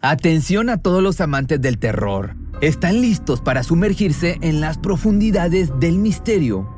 Atención a todos los amantes del terror. ¿Están listos para sumergirse en las profundidades del misterio?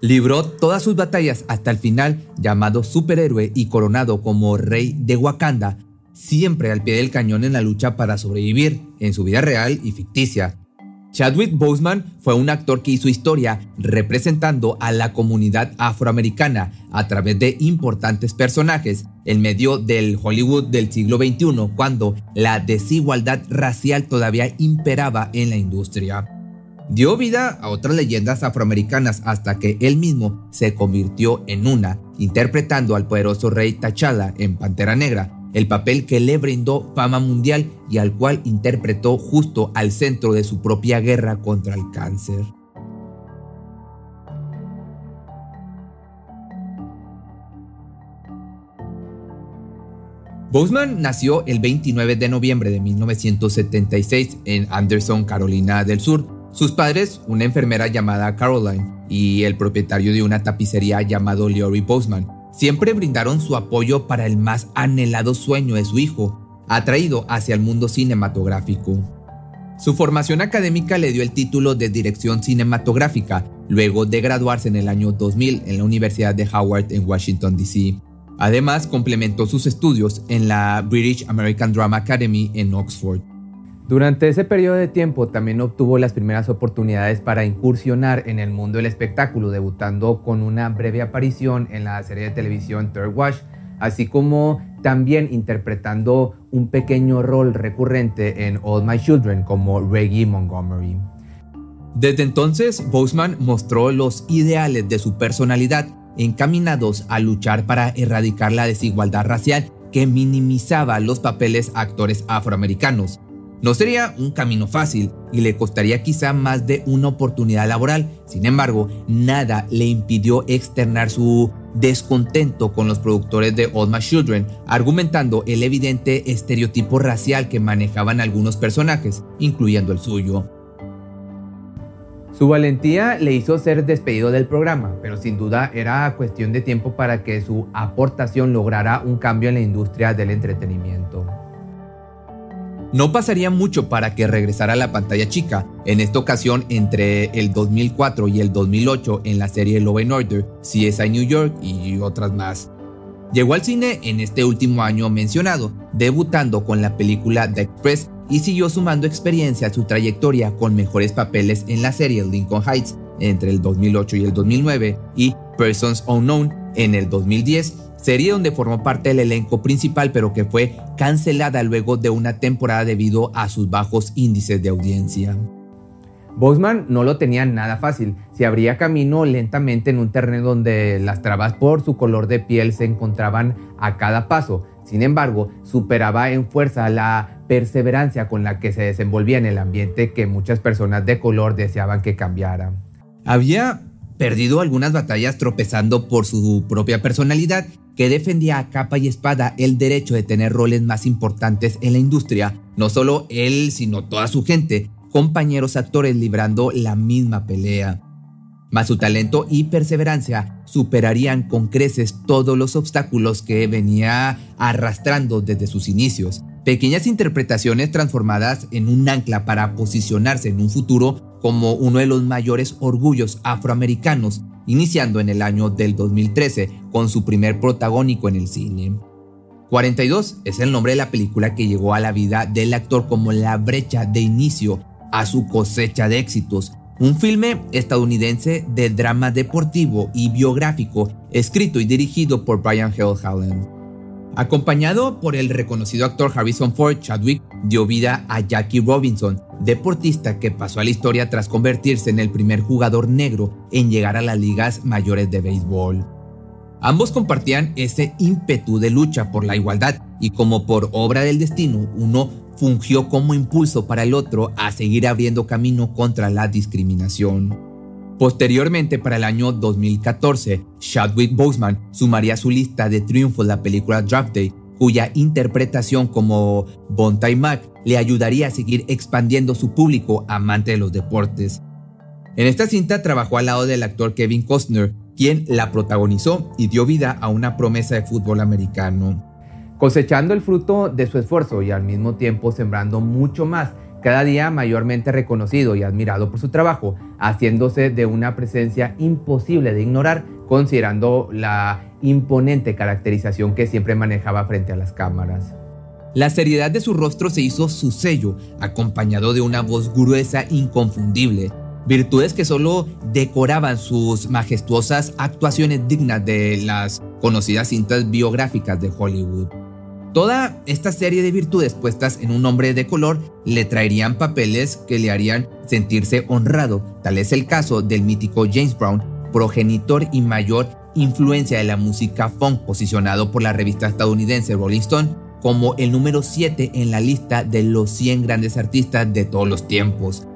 Libró todas sus batallas hasta el final, llamado superhéroe y coronado como rey de Wakanda, siempre al pie del cañón en la lucha para sobrevivir, en su vida real y ficticia. Chadwick Boseman fue un actor que hizo historia representando a la comunidad afroamericana a través de importantes personajes en medio del Hollywood del siglo XXI, cuando la desigualdad racial todavía imperaba en la industria. Dio vida a otras leyendas afroamericanas hasta que él mismo se convirtió en una, interpretando al poderoso rey T'Challa en Pantera Negra, el papel que le brindó fama mundial y al cual interpretó justo al centro de su propia guerra contra el cáncer. Boseman nació el 29 de noviembre de 1976 en Anderson, Carolina del Sur, sus padres, una enfermera llamada Caroline y el propietario de una tapicería llamado Leory Boseman, siempre brindaron su apoyo para el más anhelado sueño de su hijo, atraído hacia el mundo cinematográfico. Su formación académica le dio el título de dirección cinematográfica, luego de graduarse en el año 2000 en la Universidad de Howard en Washington, D.C. Además, complementó sus estudios en la British American Drama Academy en Oxford. Durante ese periodo de tiempo también obtuvo las primeras oportunidades para incursionar en el mundo del espectáculo, debutando con una breve aparición en la serie de televisión Third Watch, así como también interpretando un pequeño rol recurrente en All My Children como Reggie Montgomery. Desde entonces, Boseman mostró los ideales de su personalidad encaminados a luchar para erradicar la desigualdad racial que minimizaba los papeles actores afroamericanos no sería un camino fácil y le costaría quizá más de una oportunidad laboral. Sin embargo, nada le impidió externar su descontento con los productores de All My Children, argumentando el evidente estereotipo racial que manejaban algunos personajes, incluyendo el suyo. Su valentía le hizo ser despedido del programa, pero sin duda era cuestión de tiempo para que su aportación lograra un cambio en la industria del entretenimiento. No pasaría mucho para que regresara a la pantalla chica, en esta ocasión entre el 2004 y el 2008 en la serie Love and Order, CSI New York y otras más. Llegó al cine en este último año mencionado, debutando con la película The Express y siguió sumando experiencia a su trayectoria con mejores papeles en la serie Lincoln Heights entre el 2008 y el 2009 y Persons Unknown en el 2010 serie donde formó parte del elenco principal pero que fue cancelada luego de una temporada debido a sus bajos índices de audiencia. Bosman no lo tenía nada fácil, se abría camino lentamente en un terreno donde las trabas por su color de piel se encontraban a cada paso, sin embargo, superaba en fuerza la perseverancia con la que se desenvolvía en el ambiente que muchas personas de color deseaban que cambiara. Había perdido algunas batallas tropezando por su propia personalidad que defendía a capa y espada el derecho de tener roles más importantes en la industria, no solo él, sino toda su gente, compañeros actores librando la misma pelea. Mas su talento y perseverancia superarían con creces todos los obstáculos que venía arrastrando desde sus inicios. Pequeñas interpretaciones transformadas en un ancla para posicionarse en un futuro como uno de los mayores orgullos afroamericanos, iniciando en el año del 2013 con su primer protagónico en el cine. 42 es el nombre de la película que llegó a la vida del actor como la brecha de inicio a su cosecha de éxitos, un filme estadounidense de drama deportivo y biográfico escrito y dirigido por Brian Hill Hallen. Acompañado por el reconocido actor Harrison Ford, Chadwick dio vida a Jackie Robinson, deportista que pasó a la historia tras convertirse en el primer jugador negro en llegar a las ligas mayores de béisbol. Ambos compartían ese ímpetu de lucha por la igualdad y como por obra del destino, uno fungió como impulso para el otro a seguir abriendo camino contra la discriminación. Posteriormente, para el año 2014, Chadwick Boseman sumaría a su lista de triunfos la película Draft Day, cuya interpretación como Bontai Mac le ayudaría a seguir expandiendo su público amante de los deportes. En esta cinta trabajó al lado del actor Kevin Costner, quien la protagonizó y dio vida a una promesa de fútbol americano cosechando el fruto de su esfuerzo y al mismo tiempo sembrando mucho más, cada día mayormente reconocido y admirado por su trabajo, haciéndose de una presencia imposible de ignorar, considerando la imponente caracterización que siempre manejaba frente a las cámaras. La seriedad de su rostro se hizo su sello, acompañado de una voz gruesa inconfundible, virtudes que solo decoraban sus majestuosas actuaciones dignas de las conocidas cintas biográficas de Hollywood. Toda esta serie de virtudes puestas en un hombre de color le traerían papeles que le harían sentirse honrado. Tal es el caso del mítico James Brown, progenitor y mayor influencia de la música funk, posicionado por la revista estadounidense Rolling Stone como el número 7 en la lista de los 100 grandes artistas de todos los tiempos.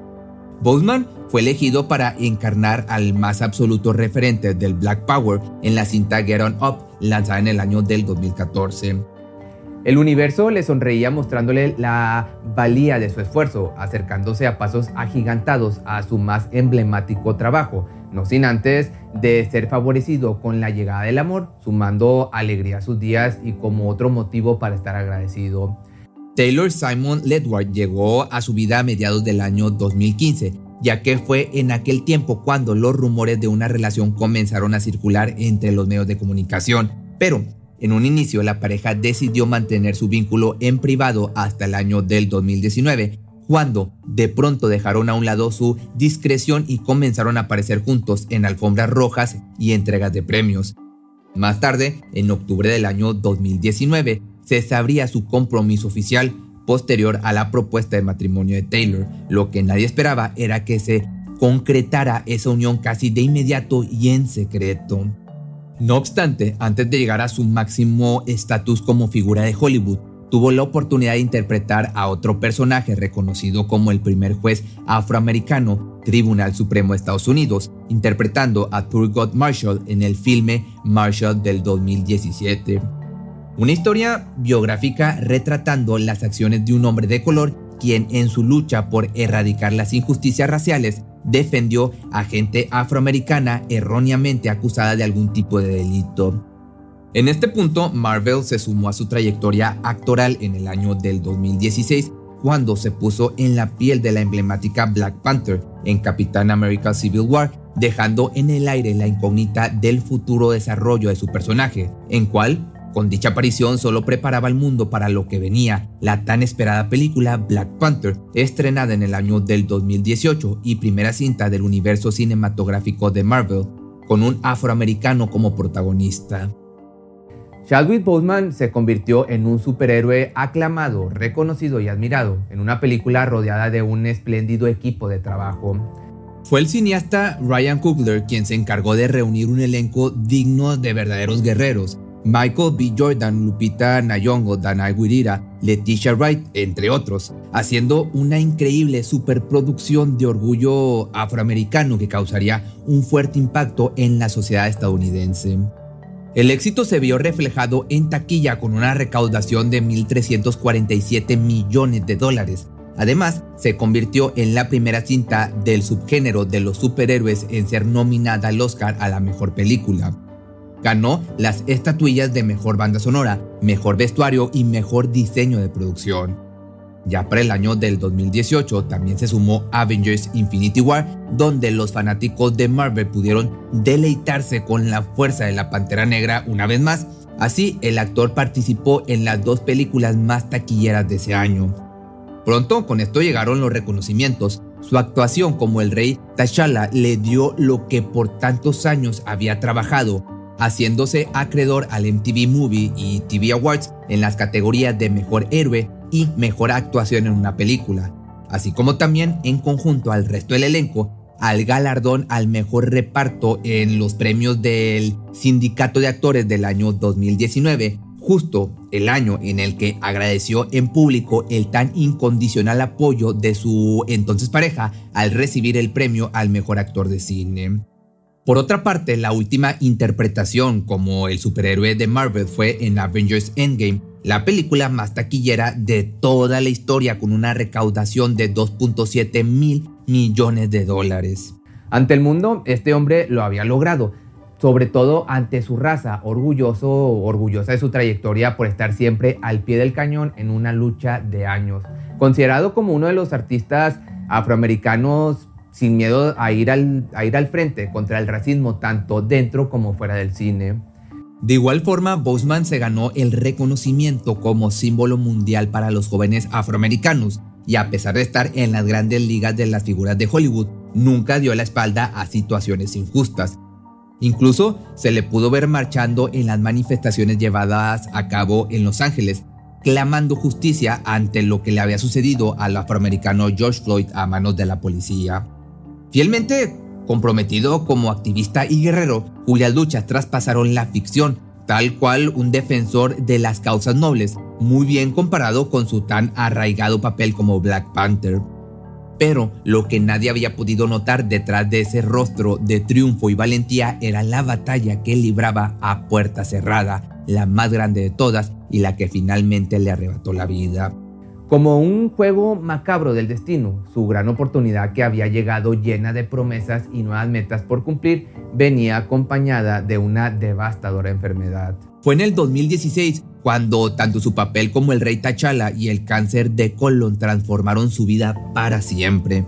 Boseman fue elegido para encarnar al más absoluto referente del Black Power en la cinta Get On Up, lanzada en el año del 2014. El universo le sonreía mostrándole la valía de su esfuerzo, acercándose a pasos agigantados a su más emblemático trabajo, no sin antes de ser favorecido con la llegada del amor, sumando alegría a sus días y como otro motivo para estar agradecido. Taylor Simon Ledward llegó a su vida a mediados del año 2015, ya que fue en aquel tiempo cuando los rumores de una relación comenzaron a circular entre los medios de comunicación. Pero en un inicio, la pareja decidió mantener su vínculo en privado hasta el año del 2019, cuando de pronto dejaron a un lado su discreción y comenzaron a aparecer juntos en alfombras rojas y entregas de premios. Más tarde, en octubre del año 2019, se sabría su compromiso oficial posterior a la propuesta de matrimonio de Taylor. Lo que nadie esperaba era que se concretara esa unión casi de inmediato y en secreto. No obstante, antes de llegar a su máximo estatus como figura de Hollywood, tuvo la oportunidad de interpretar a otro personaje reconocido como el primer juez afroamericano Tribunal Supremo de Estados Unidos, interpretando a Thurgood Marshall en el filme Marshall del 2017. Una historia biográfica retratando las acciones de un hombre de color quien en su lucha por erradicar las injusticias raciales defendió a gente afroamericana erróneamente acusada de algún tipo de delito. En este punto, Marvel se sumó a su trayectoria actoral en el año del 2016 cuando se puso en la piel de la emblemática Black Panther en Capitán America Civil War, dejando en el aire la incógnita del futuro desarrollo de su personaje, en cual con dicha aparición solo preparaba al mundo para lo que venía, la tan esperada película Black Panther, estrenada en el año del 2018 y primera cinta del universo cinematográfico de Marvel, con un afroamericano como protagonista. Chadwick Boseman se convirtió en un superhéroe aclamado, reconocido y admirado, en una película rodeada de un espléndido equipo de trabajo. Fue el cineasta Ryan Coogler quien se encargó de reunir un elenco digno de verdaderos guerreros, Michael B. Jordan, Lupita Nyong'o, Danai Gurira, Leticia Wright, entre otros, haciendo una increíble superproducción de orgullo afroamericano que causaría un fuerte impacto en la sociedad estadounidense. El éxito se vio reflejado en taquilla con una recaudación de 1.347 millones de dólares, Además, se convirtió en la primera cinta del subgénero de los superhéroes en ser nominada al Oscar a la mejor película. Ganó las estatuillas de mejor banda sonora, mejor vestuario y mejor diseño de producción. Ya para el año del 2018 también se sumó Avengers Infinity War, donde los fanáticos de Marvel pudieron deleitarse con la fuerza de la Pantera Negra una vez más. Así, el actor participó en las dos películas más taquilleras de ese año. Pronto con esto llegaron los reconocimientos. Su actuación como el rey T'Challa le dio lo que por tantos años había trabajado, haciéndose acreedor al MTV Movie y TV Awards en las categorías de Mejor Héroe y Mejor Actuación en una película, así como también en conjunto al resto del elenco al galardón al mejor reparto en los premios del Sindicato de Actores del año 2019, justo el año en el que agradeció en público el tan incondicional apoyo de su entonces pareja al recibir el premio al mejor actor de cine. Por otra parte, la última interpretación como el superhéroe de Marvel fue en Avengers Endgame, la película más taquillera de toda la historia con una recaudación de 2.7 mil millones de dólares. Ante el mundo, este hombre lo había logrado, sobre todo ante su raza, orgulloso, orgullosa de su trayectoria por estar siempre al pie del cañón en una lucha de años. Considerado como uno de los artistas afroamericanos sin miedo a ir, al, a ir al frente contra el racismo tanto dentro como fuera del cine. De igual forma, Boseman se ganó el reconocimiento como símbolo mundial para los jóvenes afroamericanos y a pesar de estar en las grandes ligas de las figuras de Hollywood, nunca dio la espalda a situaciones injustas. Incluso se le pudo ver marchando en las manifestaciones llevadas a cabo en Los Ángeles, clamando justicia ante lo que le había sucedido al afroamericano George Floyd a manos de la policía. Fielmente comprometido como activista y guerrero, cuyas luchas traspasaron la ficción, tal cual un defensor de las causas nobles, muy bien comparado con su tan arraigado papel como Black Panther. Pero lo que nadie había podido notar detrás de ese rostro de triunfo y valentía era la batalla que libraba a puerta cerrada, la más grande de todas y la que finalmente le arrebató la vida. Como un juego macabro del destino, su gran oportunidad que había llegado llena de promesas y nuevas metas por cumplir venía acompañada de una devastadora enfermedad. Fue en el 2016 cuando tanto su papel como el rey T'Challa y el cáncer de colon transformaron su vida para siempre.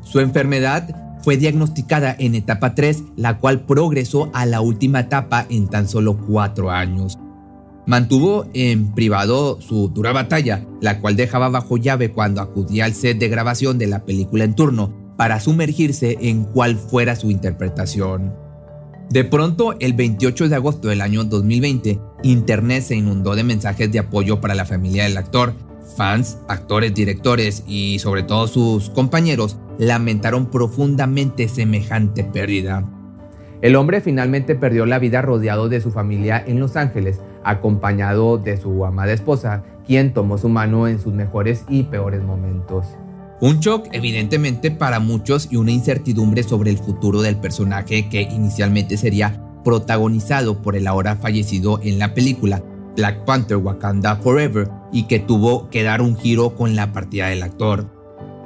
Su enfermedad fue diagnosticada en etapa 3, la cual progresó a la última etapa en tan solo 4 años. Mantuvo en privado su dura batalla, la cual dejaba bajo llave cuando acudía al set de grabación de la película en turno para sumergirse en cuál fuera su interpretación. De pronto, el 28 de agosto del año 2020, Internet se inundó de mensajes de apoyo para la familia del actor. Fans, actores, directores y sobre todo sus compañeros lamentaron profundamente semejante pérdida. El hombre finalmente perdió la vida rodeado de su familia en Los Ángeles, acompañado de su amada esposa, quien tomó su mano en sus mejores y peores momentos. Un shock evidentemente para muchos y una incertidumbre sobre el futuro del personaje que inicialmente sería protagonizado por el ahora fallecido en la película Black Panther Wakanda Forever y que tuvo que dar un giro con la partida del actor.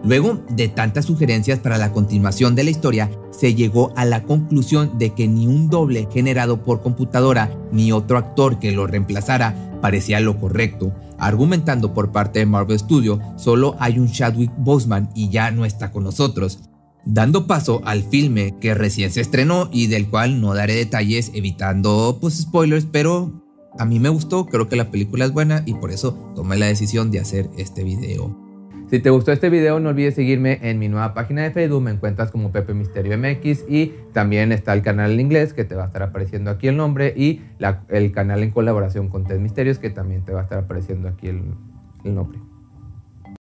Luego de tantas sugerencias para la continuación de la historia, se llegó a la conclusión de que ni un doble generado por computadora ni otro actor que lo reemplazara parecía lo correcto, argumentando por parte de Marvel Studio solo hay un Chadwick Boseman y ya no está con nosotros, dando paso al filme que recién se estrenó y del cual no daré detalles evitando pues spoilers, pero a mí me gustó, creo que la película es buena y por eso tomé la decisión de hacer este video. Si te gustó este video, no olvides seguirme en mi nueva página de Facebook. Me encuentras como Pepe Misterio MX y también está el canal en inglés que te va a estar apareciendo aquí el nombre y el canal en colaboración con Ted Misterios que también te va a estar apareciendo aquí el nombre.